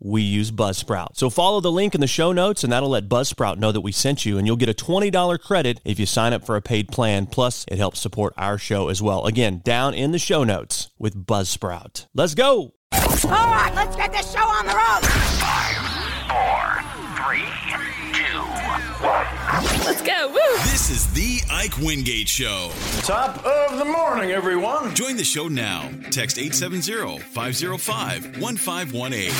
we use Buzzsprout. So follow the link in the show notes, and that'll let Buzzsprout know that we sent you, and you'll get a $20 credit if you sign up for a paid plan. Plus, it helps support our show as well. Again, down in the show notes with Buzzsprout. Let's go. All right, let's get this show on the road. Five, four, three, two, one. Let's go. Woo. This is the Ike Wingate Show. Top of the morning, everyone. Join the show now. Text 870-505-1518.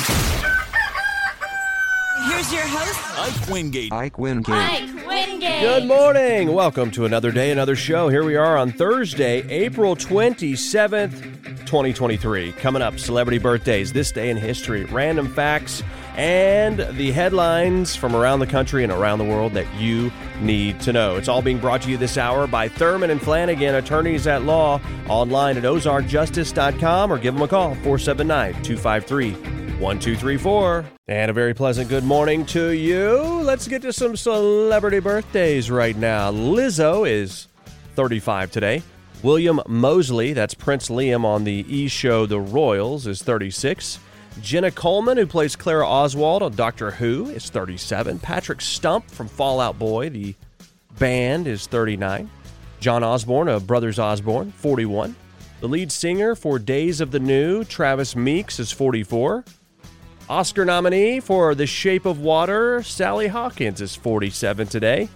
Here's your host, Ike Wingate. Ike Wingate. Ike Wingate. Good morning. Welcome to another day, another show. Here we are on Thursday, April 27th, 2023. Coming up, celebrity birthdays, this day in history, random facts, and the headlines from around the country and around the world that you need to know. It's all being brought to you this hour by Thurman and Flanagan, attorneys at law, online at ozarkjustice.com or give them a call, 479 253 1234. And a very pleasant good morning to you. Let's get to some celebrity birthdays right now. Lizzo is 35 today. William Moseley, that's Prince Liam on the E show The Royals, is 36. Jenna Coleman, who plays Clara Oswald on Doctor Who, is 37. Patrick Stump from Fall Out Boy, the band, is 39. John Osborne of Brothers Osborne, 41. The lead singer for Days of the New, Travis Meeks, is 44. Oscar nominee for The Shape of Water, Sally Hawkins, is 47 today.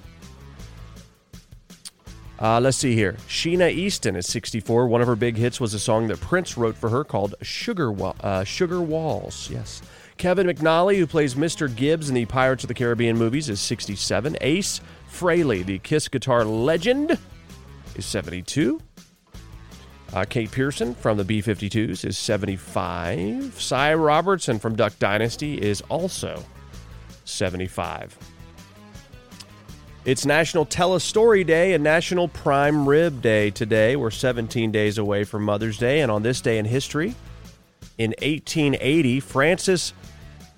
Uh, let's see here. Sheena Easton is 64. One of her big hits was a song that Prince wrote for her called Sugar, Wa- uh, Sugar Walls. Yes. Kevin McNally, who plays Mr. Gibbs in the Pirates of the Caribbean movies, is 67. Ace Frehley, the Kiss guitar legend, is 72. Uh, Kate Pierson from the B 52s is 75. Si Robertson from Duck Dynasty is also 75. It's National Tell a Story Day and National Prime Rib Day today. We're 17 days away from Mother's Day, and on this day in history, in 1880, Francis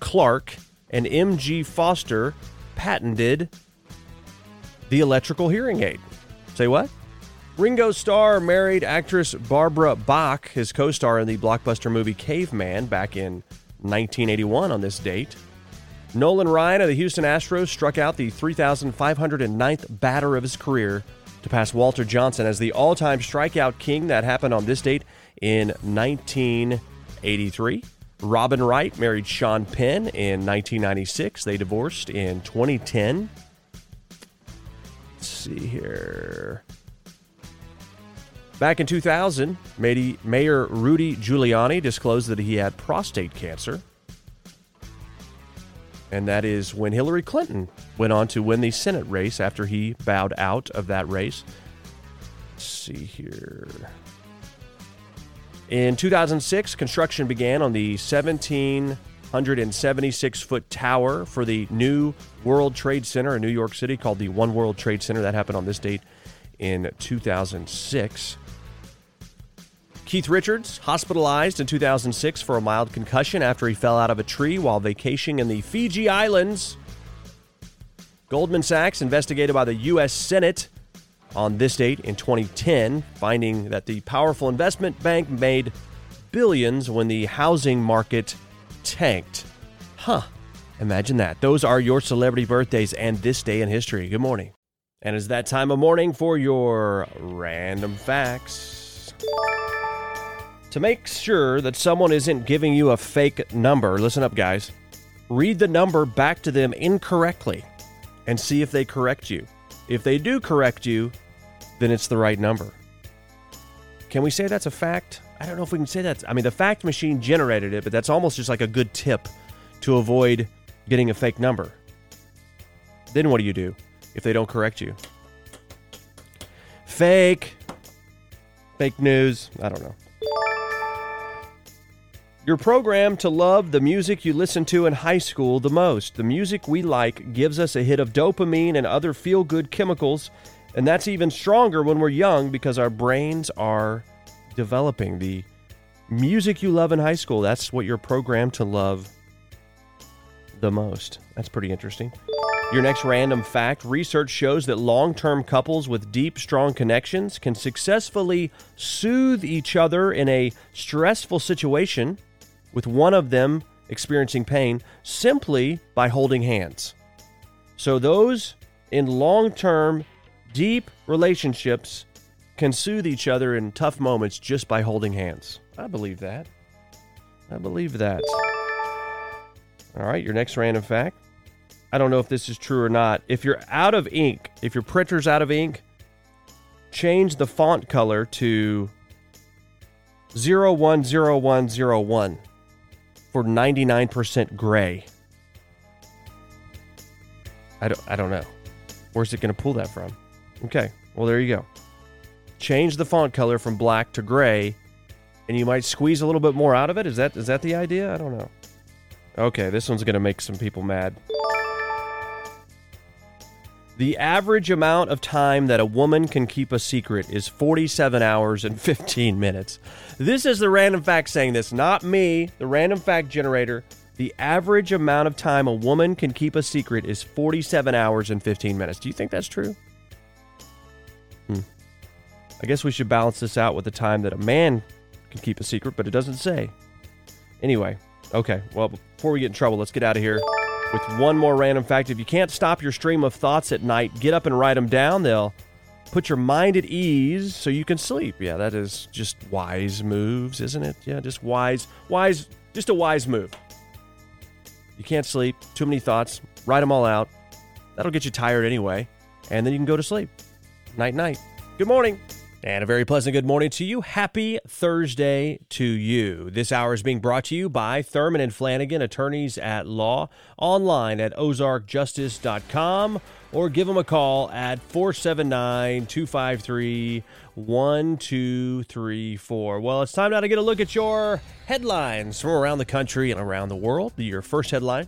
Clarke and M.G. Foster patented the electrical hearing aid. Say what? Ringo Starr married actress Barbara Bach, his co star in the blockbuster movie Caveman back in 1981 on this date. Nolan Ryan of the Houston Astros struck out the 3,509th batter of his career to pass Walter Johnson as the all time strikeout king. That happened on this date in 1983. Robin Wright married Sean Penn in 1996. They divorced in 2010. Let's see here. Back in 2000, Mayor Rudy Giuliani disclosed that he had prostate cancer. And that is when Hillary Clinton went on to win the Senate race after he bowed out of that race. Let's see here. In 2006, construction began on the 1,776 foot tower for the new World Trade Center in New York City called the One World Trade Center. That happened on this date in 2006. Keith Richards, hospitalized in 2006 for a mild concussion after he fell out of a tree while vacationing in the Fiji Islands. Goldman Sachs investigated by the U.S. Senate on this date in 2010, finding that the powerful investment bank made billions when the housing market tanked. Huh. Imagine that. Those are your celebrity birthdays and this day in history. Good morning. And it's that time of morning for your random facts. To make sure that someone isn't giving you a fake number, listen up, guys. Read the number back to them incorrectly and see if they correct you. If they do correct you, then it's the right number. Can we say that's a fact? I don't know if we can say that. I mean, the fact machine generated it, but that's almost just like a good tip to avoid getting a fake number. Then what do you do if they don't correct you? Fake. Fake news. I don't know. You're programmed to love the music you listen to in high school the most. The music we like gives us a hit of dopamine and other feel good chemicals, and that's even stronger when we're young because our brains are developing. The music you love in high school, that's what you're programmed to love the most. That's pretty interesting. Your next random fact research shows that long term couples with deep, strong connections can successfully soothe each other in a stressful situation, with one of them experiencing pain, simply by holding hands. So, those in long term, deep relationships can soothe each other in tough moments just by holding hands. I believe that. I believe that. All right, your next random fact. I don't know if this is true or not. If you're out of ink, if your printer's out of ink, change the font color to 010101 for 99% gray. I don't, I don't know. Where's it going to pull that from? Okay, well, there you go. Change the font color from black to gray, and you might squeeze a little bit more out of it. Is that is that the idea? I don't know. Okay, this one's going to make some people mad. The average amount of time that a woman can keep a secret is 47 hours and 15 minutes. This is the random fact saying this, not me, the random fact generator. The average amount of time a woman can keep a secret is 47 hours and 15 minutes. Do you think that's true? Hmm. I guess we should balance this out with the time that a man can keep a secret, but it doesn't say. Anyway, okay, well, before we get in trouble, let's get out of here with one more random fact. If you can't stop your stream of thoughts at night, get up and write them down. They'll put your mind at ease so you can sleep. Yeah, that is just wise moves, isn't it? Yeah, just wise, wise, just a wise move. You can't sleep, too many thoughts, write them all out. That'll get you tired anyway, and then you can go to sleep. Night, night. Good morning. And a very pleasant good morning to you. Happy Thursday to you. This hour is being brought to you by Thurman and Flanagan, attorneys at law, online at ozarkjustice.com or give them a call at 479 253 1234. Well, it's time now to get a look at your headlines from around the country and around the world. Your first headline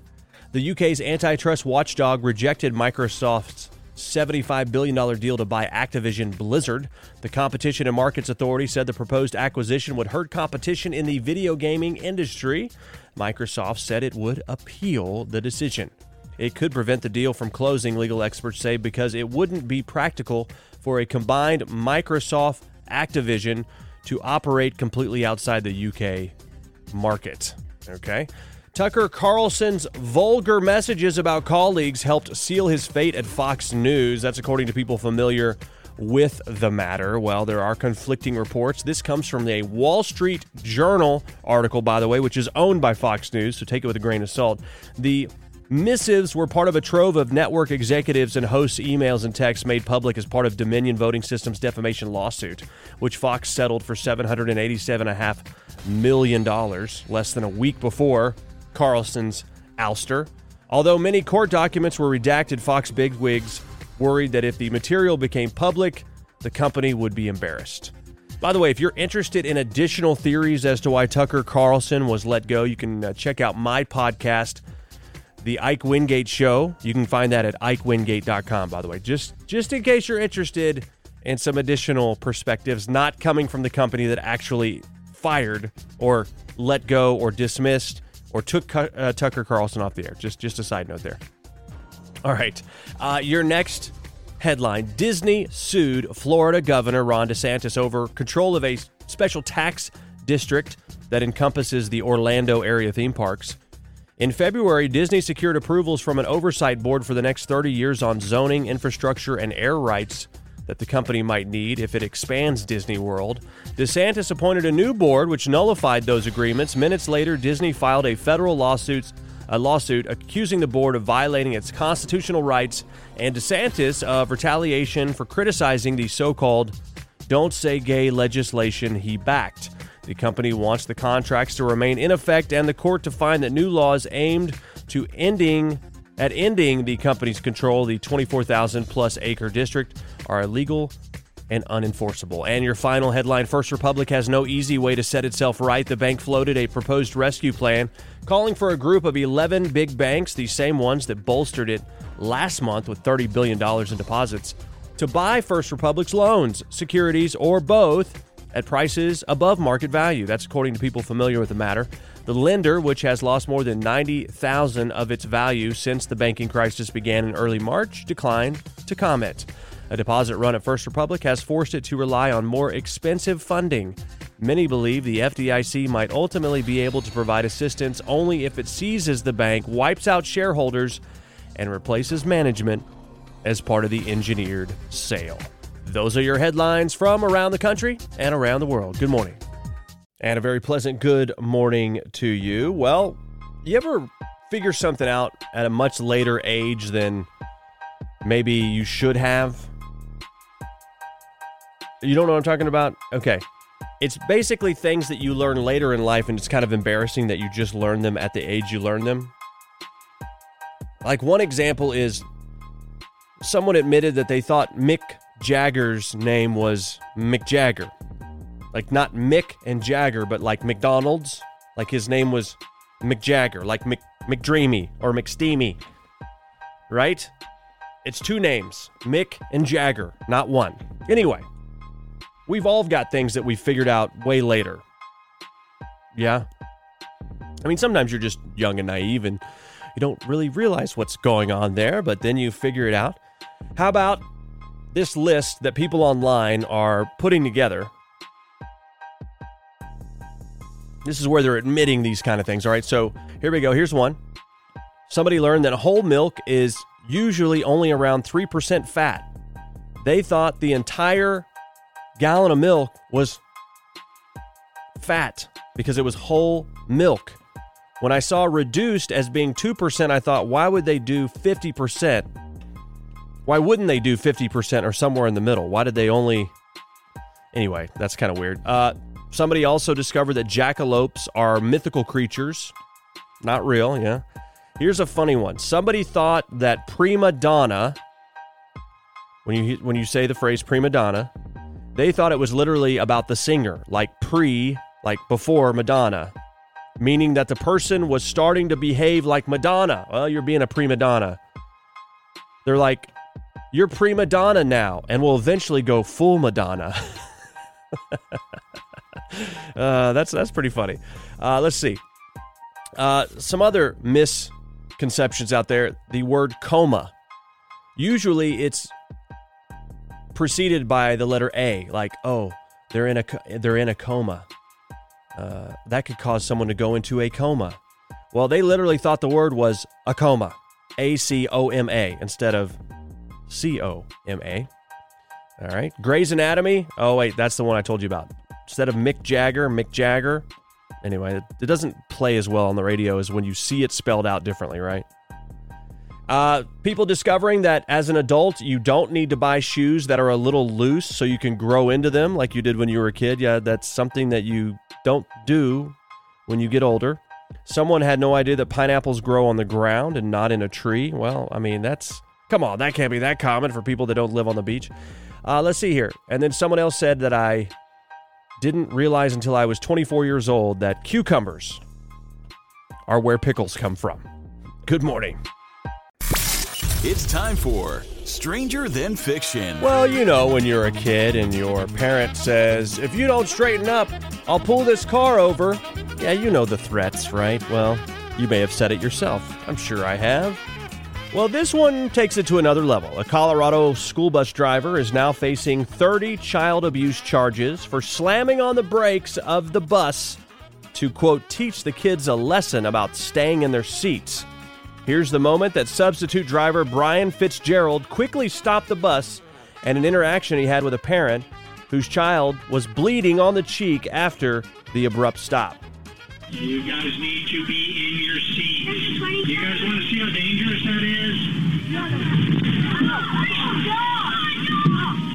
The UK's antitrust watchdog rejected Microsoft's $75 billion deal to buy Activision Blizzard. The Competition and Markets Authority said the proposed acquisition would hurt competition in the video gaming industry. Microsoft said it would appeal the decision. It could prevent the deal from closing, legal experts say, because it wouldn't be practical for a combined Microsoft Activision to operate completely outside the UK market. Okay? Tucker Carlson's vulgar messages about colleagues helped seal his fate at Fox News. That's according to people familiar with the matter. Well, there are conflicting reports. This comes from a Wall Street Journal article, by the way, which is owned by Fox News, so take it with a grain of salt. The Missives were part of a trove of network executives and hosts' emails and texts made public as part of Dominion Voting Systems defamation lawsuit, which Fox settled for $787.5 million less than a week before Carlson's ouster. Although many court documents were redacted, Fox bigwigs worried that if the material became public, the company would be embarrassed. By the way, if you're interested in additional theories as to why Tucker Carlson was let go, you can uh, check out my podcast, The Ike Wingate Show. You can find that at ikewingate.com, by the way. Just just in case you're interested in some additional perspectives not coming from the company that actually fired or let go or dismissed or took uh, Tucker Carlson off the air. Just just a side note there. All right. Uh, your next headline Disney sued Florida Governor Ron DeSantis over control of a special tax district that encompasses the Orlando area theme parks. In February, Disney secured approvals from an oversight board for the next 30 years on zoning, infrastructure, and air rights that the company might need if it expands Disney World. DeSantis appointed a new board which nullified those agreements. Minutes later, Disney filed a federal lawsuit a lawsuit accusing the board of violating its constitutional rights and DeSantis of retaliation for criticizing the so-called don't say gay legislation he backed. The company wants the contracts to remain in effect and the court to find that new laws aimed to ending at ending the company's control the 24,000 plus acre district are illegal and unenforceable. And your final headline First Republic has no easy way to set itself right. The bank floated a proposed rescue plan calling for a group of 11 big banks, the same ones that bolstered it last month with $30 billion in deposits, to buy First Republic's loans, securities, or both at prices above market value. That's according to people familiar with the matter. The lender, which has lost more than 90,000 of its value since the banking crisis began in early March, declined to comment. A deposit run at First Republic has forced it to rely on more expensive funding. Many believe the FDIC might ultimately be able to provide assistance only if it seizes the bank, wipes out shareholders, and replaces management as part of the engineered sale. Those are your headlines from around the country and around the world. Good morning. And a very pleasant good morning to you. Well, you ever figure something out at a much later age than maybe you should have? You don't know what I'm talking about? Okay. It's basically things that you learn later in life, and it's kind of embarrassing that you just learn them at the age you learn them. Like, one example is someone admitted that they thought Mick Jagger's name was Mick Jagger. Like, not Mick and Jagger, but like McDonald's. Like, his name was Mick Jagger, like Mc, McDreamy or McSteamy. Right? It's two names Mick and Jagger, not one. Anyway, we've all got things that we figured out way later. Yeah. I mean, sometimes you're just young and naive and you don't really realize what's going on there, but then you figure it out. How about this list that people online are putting together? This is where they're admitting these kind of things. All right, so here we go. Here's one. Somebody learned that whole milk is usually only around 3% fat. They thought the entire gallon of milk was fat because it was whole milk. When I saw reduced as being 2%, I thought, why would they do 50%? Why wouldn't they do 50% or somewhere in the middle? Why did they only. Anyway, that's kind of weird. Uh, somebody also discovered that jackalopes are mythical creatures. Not real, yeah. Here's a funny one. Somebody thought that prima donna, when you when you say the phrase prima donna, they thought it was literally about the singer, like pre, like before Madonna, meaning that the person was starting to behave like Madonna. Well, you're being a prima donna. They're like, you're prima donna now, and will eventually go full Madonna. uh, that's that's pretty funny. Uh, let's see. Uh, some other misconceptions out there. The word coma. Usually, it's preceded by the letter A, like oh, they're in a they're in a coma. Uh, that could cause someone to go into a coma. Well, they literally thought the word was a coma, A C O M A, instead of C O M A. All right. Grey's Anatomy. Oh, wait, that's the one I told you about. Instead of Mick Jagger, Mick Jagger. Anyway, it, doesn't play as well on the radio as when you see it spelled out differently, right? Uh, people discovering that as an adult, you don't need to buy shoes that are a little loose so you can grow into them like you did when you were a kid. Yeah, that's something that you don't do when you get older. Someone had no idea that pineapples grow on the ground and not in a tree. Well, I mean, that's come on, that can't be that common for people that don't live on the beach. Uh, let's see here. And then someone else said that I didn't realize until I was 24 years old that cucumbers are where pickles come from. Good morning. It's time for Stranger Than Fiction. Well, you know, when you're a kid and your parent says, if you don't straighten up, I'll pull this car over. Yeah, you know the threats, right? Well, you may have said it yourself. I'm sure I have. Well, this one takes it to another level. A Colorado school bus driver is now facing 30 child abuse charges for slamming on the brakes of the bus to, quote, teach the kids a lesson about staying in their seats. Here's the moment that substitute driver Brian Fitzgerald quickly stopped the bus and an interaction he had with a parent whose child was bleeding on the cheek after the abrupt stop. You guys need to be in your seats. You guys want to see how dangerous that is?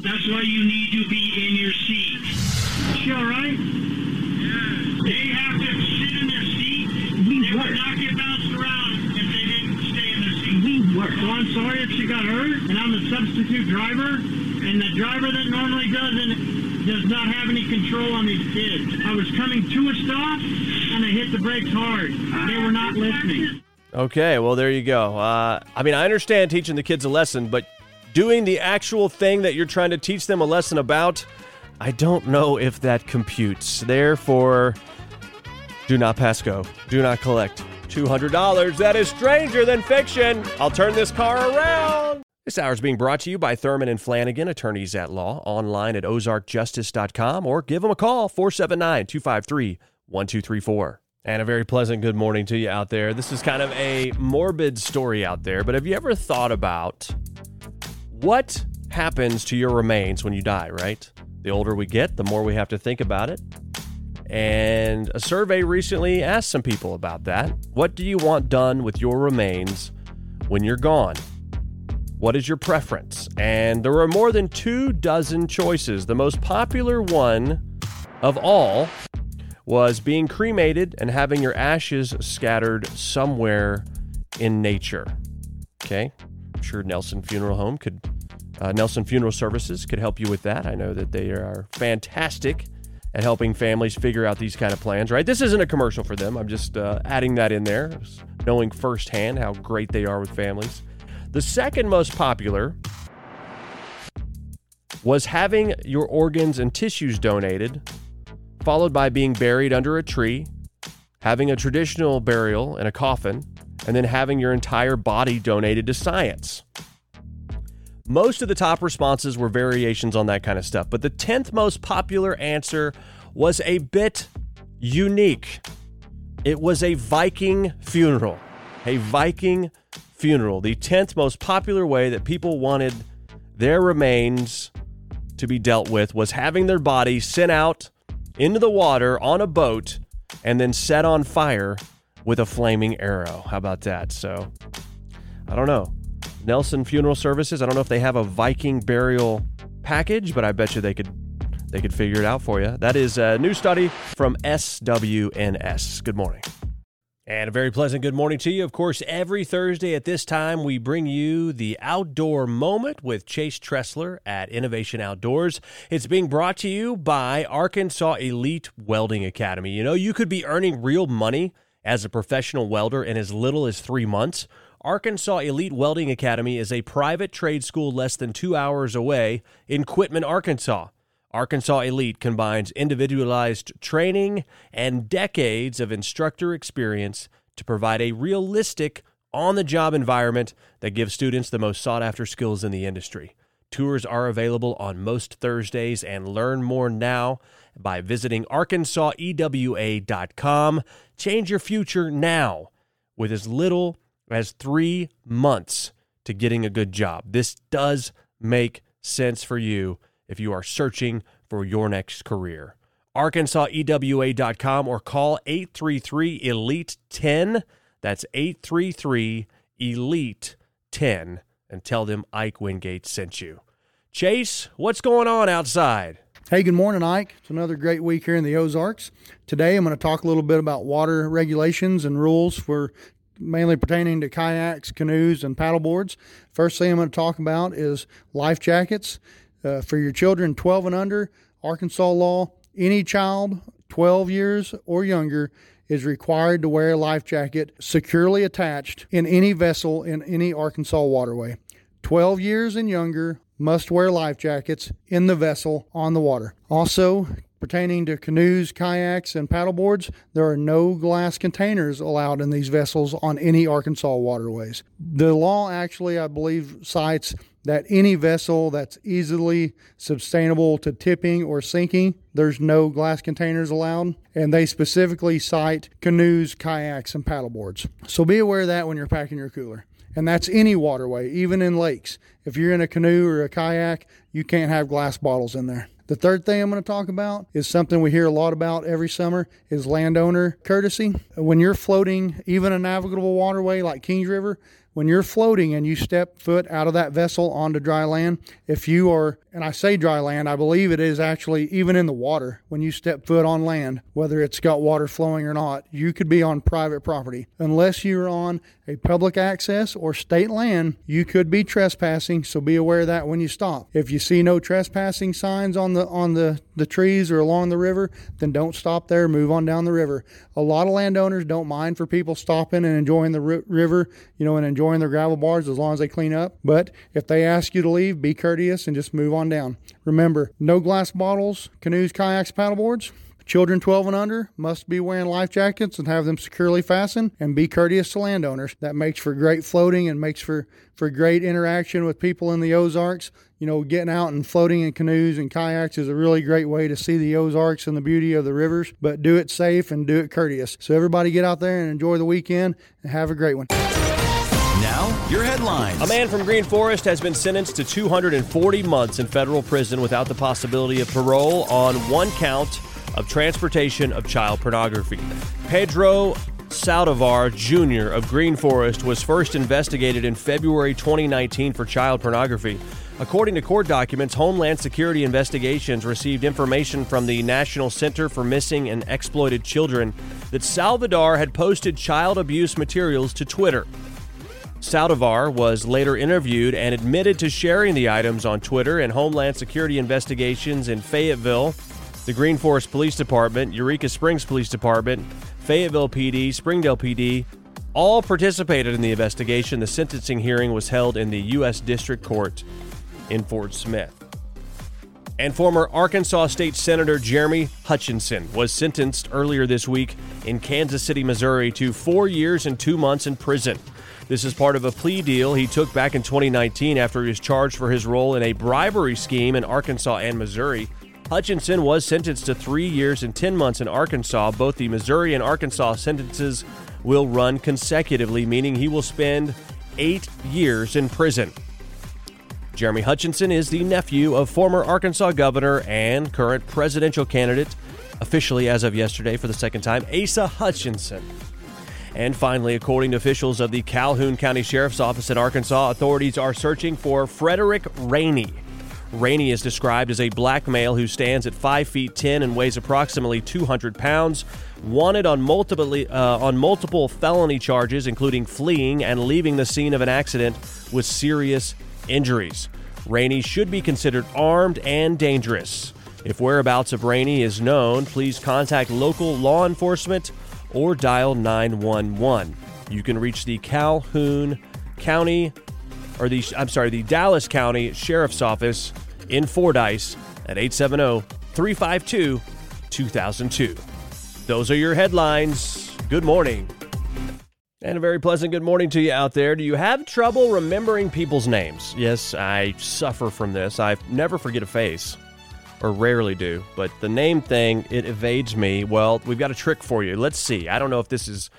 That's why you need to be in your seat. Is she all right? Yes. They have to sit in their seat. They would not get bounced around if they didn't stay in their seat. We work. Well, I'm sorry if she got hurt, and I'm the substitute driver, and the driver that normally doesn't does not have any control on these kids. I was coming to a stop, and I hit the brakes hard. They were not listening. Okay, well, there you go. Uh, I mean, I understand teaching the kids a lesson, but doing the actual thing that you're trying to teach them a lesson about, I don't know if that computes. Therefore, do not pass go. Do not collect $200. That is stranger than fiction. I'll turn this car around. This hour is being brought to you by Thurman and Flanagan, attorneys at law, online at ozarkjustice.com or give them a call, 479 253 1234. And a very pleasant good morning to you out there. This is kind of a morbid story out there, but have you ever thought about what happens to your remains when you die, right? The older we get, the more we have to think about it. And a survey recently asked some people about that. What do you want done with your remains when you're gone? What is your preference? And there were more than two dozen choices. The most popular one of all was being cremated and having your ashes scattered somewhere in nature. Okay, I'm sure Nelson Funeral Home could, uh, Nelson Funeral Services could help you with that. I know that they are fantastic at helping families figure out these kind of plans. Right, this isn't a commercial for them. I'm just uh, adding that in there, knowing firsthand how great they are with families. The second most popular was having your organs and tissues donated, followed by being buried under a tree, having a traditional burial in a coffin, and then having your entire body donated to science. Most of the top responses were variations on that kind of stuff, but the 10th most popular answer was a bit unique. It was a Viking funeral. A Viking funeral, the 10th most popular way that people wanted their remains to be dealt with was having their body sent out into the water on a boat and then set on fire with a flaming arrow. How about that? So, I don't know. Nelson Funeral Services, I don't know if they have a Viking burial package, but I bet you they could they could figure it out for you. That is a new study from SWNS. Good morning. And a very pleasant good morning to you. Of course, every Thursday at this time, we bring you the outdoor moment with Chase Tressler at Innovation Outdoors. It's being brought to you by Arkansas Elite Welding Academy. You know, you could be earning real money as a professional welder in as little as three months. Arkansas Elite Welding Academy is a private trade school less than two hours away in Quitman, Arkansas. Arkansas Elite combines individualized training and decades of instructor experience to provide a realistic, on the job environment that gives students the most sought after skills in the industry. Tours are available on most Thursdays and learn more now by visiting arkansasewa.com. Change your future now with as little as three months to getting a good job. This does make sense for you if you are searching for your next career. ArkansasEWA.com or call 833 Elite 10. That's 833 Elite 10 and tell them Ike Wingate sent you. Chase, what's going on outside? Hey, good morning, Ike. It's another great week here in the Ozarks. Today I'm going to talk a little bit about water regulations and rules for mainly pertaining to kayaks, canoes, and paddleboards. First thing I'm going to talk about is life jackets. Uh, for your children 12 and under, Arkansas law, any child 12 years or younger is required to wear a life jacket securely attached in any vessel in any Arkansas waterway. 12 years and younger must wear life jackets in the vessel on the water. Also, pertaining to canoes, kayaks, and paddleboards, there are no glass containers allowed in these vessels on any Arkansas waterways. The law actually, I believe, cites that any vessel that's easily sustainable to tipping or sinking, there's no glass containers allowed. And they specifically cite canoes, kayaks, and paddleboards. So be aware of that when you're packing your cooler. And that's any waterway, even in lakes. If you're in a canoe or a kayak, you can't have glass bottles in there. The third thing I'm going to talk about is something we hear a lot about every summer is landowner courtesy. When you're floating even a navigable waterway like Kings River, when you're floating and you step foot out of that vessel onto dry land, if you are, and I say dry land, I believe it is actually even in the water, when you step foot on land, whether it's got water flowing or not, you could be on private property. Unless you're on a public access or state land, you could be trespassing, so be aware of that when you stop. If you see no trespassing signs on the on the, the trees or along the river, then don't stop there, move on down the river. A lot of landowners don't mind for people stopping and enjoying the ri- river, you know, and enjoying their gravel bars as long as they clean up. But if they ask you to leave, be courteous and just move on down. Remember, no glass bottles, canoes, kayaks, paddleboards. Children 12 and under must be wearing life jackets and have them securely fastened and be courteous to landowners. That makes for great floating and makes for, for great interaction with people in the Ozarks. You know, getting out and floating in canoes and kayaks is a really great way to see the Ozarks and the beauty of the rivers, but do it safe and do it courteous. So, everybody get out there and enjoy the weekend and have a great one. Now, your headlines. A man from Green Forest has been sentenced to 240 months in federal prison without the possibility of parole on one count of transportation of child pornography. Pedro Saldivar Jr. of Green Forest was first investigated in February 2019 for child pornography. According to court documents, Homeland Security investigations received information from the National Center for Missing and Exploited Children that Salvador had posted child abuse materials to Twitter. Saldivar was later interviewed and admitted to sharing the items on Twitter, and Homeland Security investigations in Fayetteville, the Green Forest Police Department, Eureka Springs Police Department, Fayetteville PD, Springdale PD all participated in the investigation. The sentencing hearing was held in the U.S. District Court in Fort Smith. And former Arkansas State Senator Jeremy Hutchinson was sentenced earlier this week in Kansas City, Missouri to four years and two months in prison. This is part of a plea deal he took back in 2019 after he was charged for his role in a bribery scheme in Arkansas and Missouri. Hutchinson was sentenced to three years and 10 months in Arkansas. Both the Missouri and Arkansas sentences will run consecutively, meaning he will spend eight years in prison. Jeremy Hutchinson is the nephew of former Arkansas governor and current presidential candidate, officially as of yesterday for the second time, Asa Hutchinson. And finally, according to officials of the Calhoun County Sheriff's Office in Arkansas, authorities are searching for Frederick Rainey. Rainey is described as a black male who stands at 5 feet 10 and weighs approximately 200 pounds, wanted on multiple, uh, on multiple felony charges, including fleeing and leaving the scene of an accident with serious injuries. Rainey should be considered armed and dangerous. If whereabouts of Rainey is known, please contact local law enforcement or dial 911. You can reach the Calhoun County or the I'm sorry, the Dallas County Sheriff's Office in Fordyce at 870-352-2002. Those are your headlines. Good morning. And a very pleasant good morning to you out there. Do you have trouble remembering people's names? Yes, I suffer from this. I never forget a face, or rarely do, but the name thing, it evades me. Well, we've got a trick for you. Let's see. I don't know if this is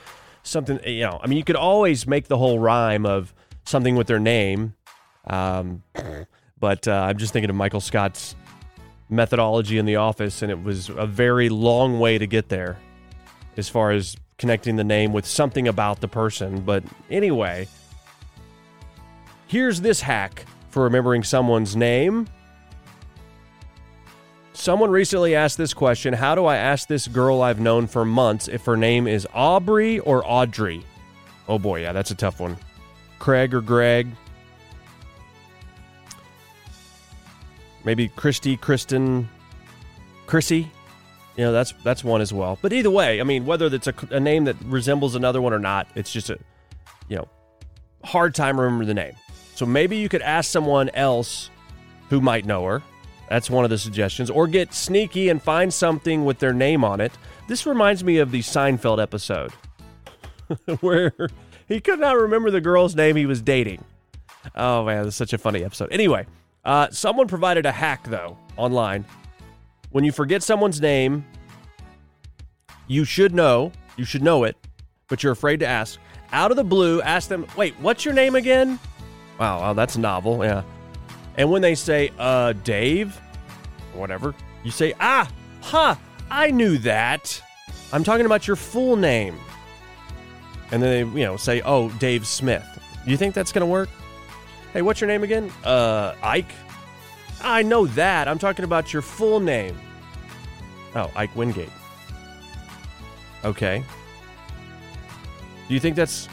something, you know, I mean, you could always make the whole rhyme of something with their name, um, but uh, I'm just thinking of Michael Scott's methodology in the office, and it was a very long way to get there as far as connecting the name with something about the person. But anyway, here's this hack for remembering someone's name. Someone recently asked this question How do I ask this girl I've known for months if her name is Aubrey or Audrey? Oh boy, yeah, that's a tough one. Craig or Greg? Maybe Christy, Kristen, Chrissy? You know, that's that's one as well. But either way, I mean, whether it's a, a name that resembles another one or not, it's just a, you know, hard time remembering the name. So maybe you could ask someone else who might know her. That's one of the suggestions. Or get sneaky and find something with their name on it. This reminds me of the Seinfeld episode where he could not remember the girl's name he was dating. Oh man, that's such a funny episode. Anyway, uh, someone provided a hack though online. When you forget someone's name, you should know, you should know it, but you're afraid to ask. Out of the blue, ask them, wait, what's your name again? Wow, wow that's novel, yeah. And when they say, uh, Dave, whatever, you say, ah, huh, I knew that. I'm talking about your full name. And then they, you know, say, oh, Dave Smith. You think that's going to work? Hey, what's your name again? Uh, Ike? I know that. I'm talking about your full name. Oh, Ike Wingate. Okay. Do you think that's.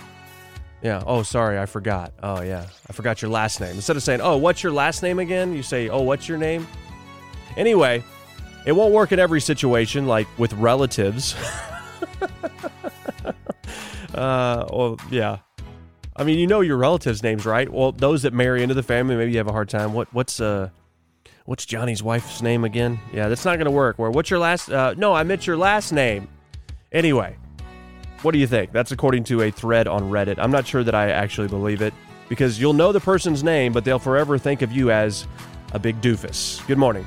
Yeah. Oh, sorry. I forgot. Oh, yeah. I forgot your last name. Instead of saying, oh, what's your last name again? You say, oh, what's your name? Anyway, it won't work in every situation, like with relatives. uh, well, yeah. I mean, you know your relatives' names, right? Well, those that marry into the family, maybe you have a hard time. What what's uh what's Johnny's wife's name again? Yeah, that's not going to work. Where what's your last uh no, I meant your last name. Anyway, what do you think? That's according to a thread on Reddit. I'm not sure that I actually believe it because you'll know the person's name, but they'll forever think of you as a big doofus. Good morning.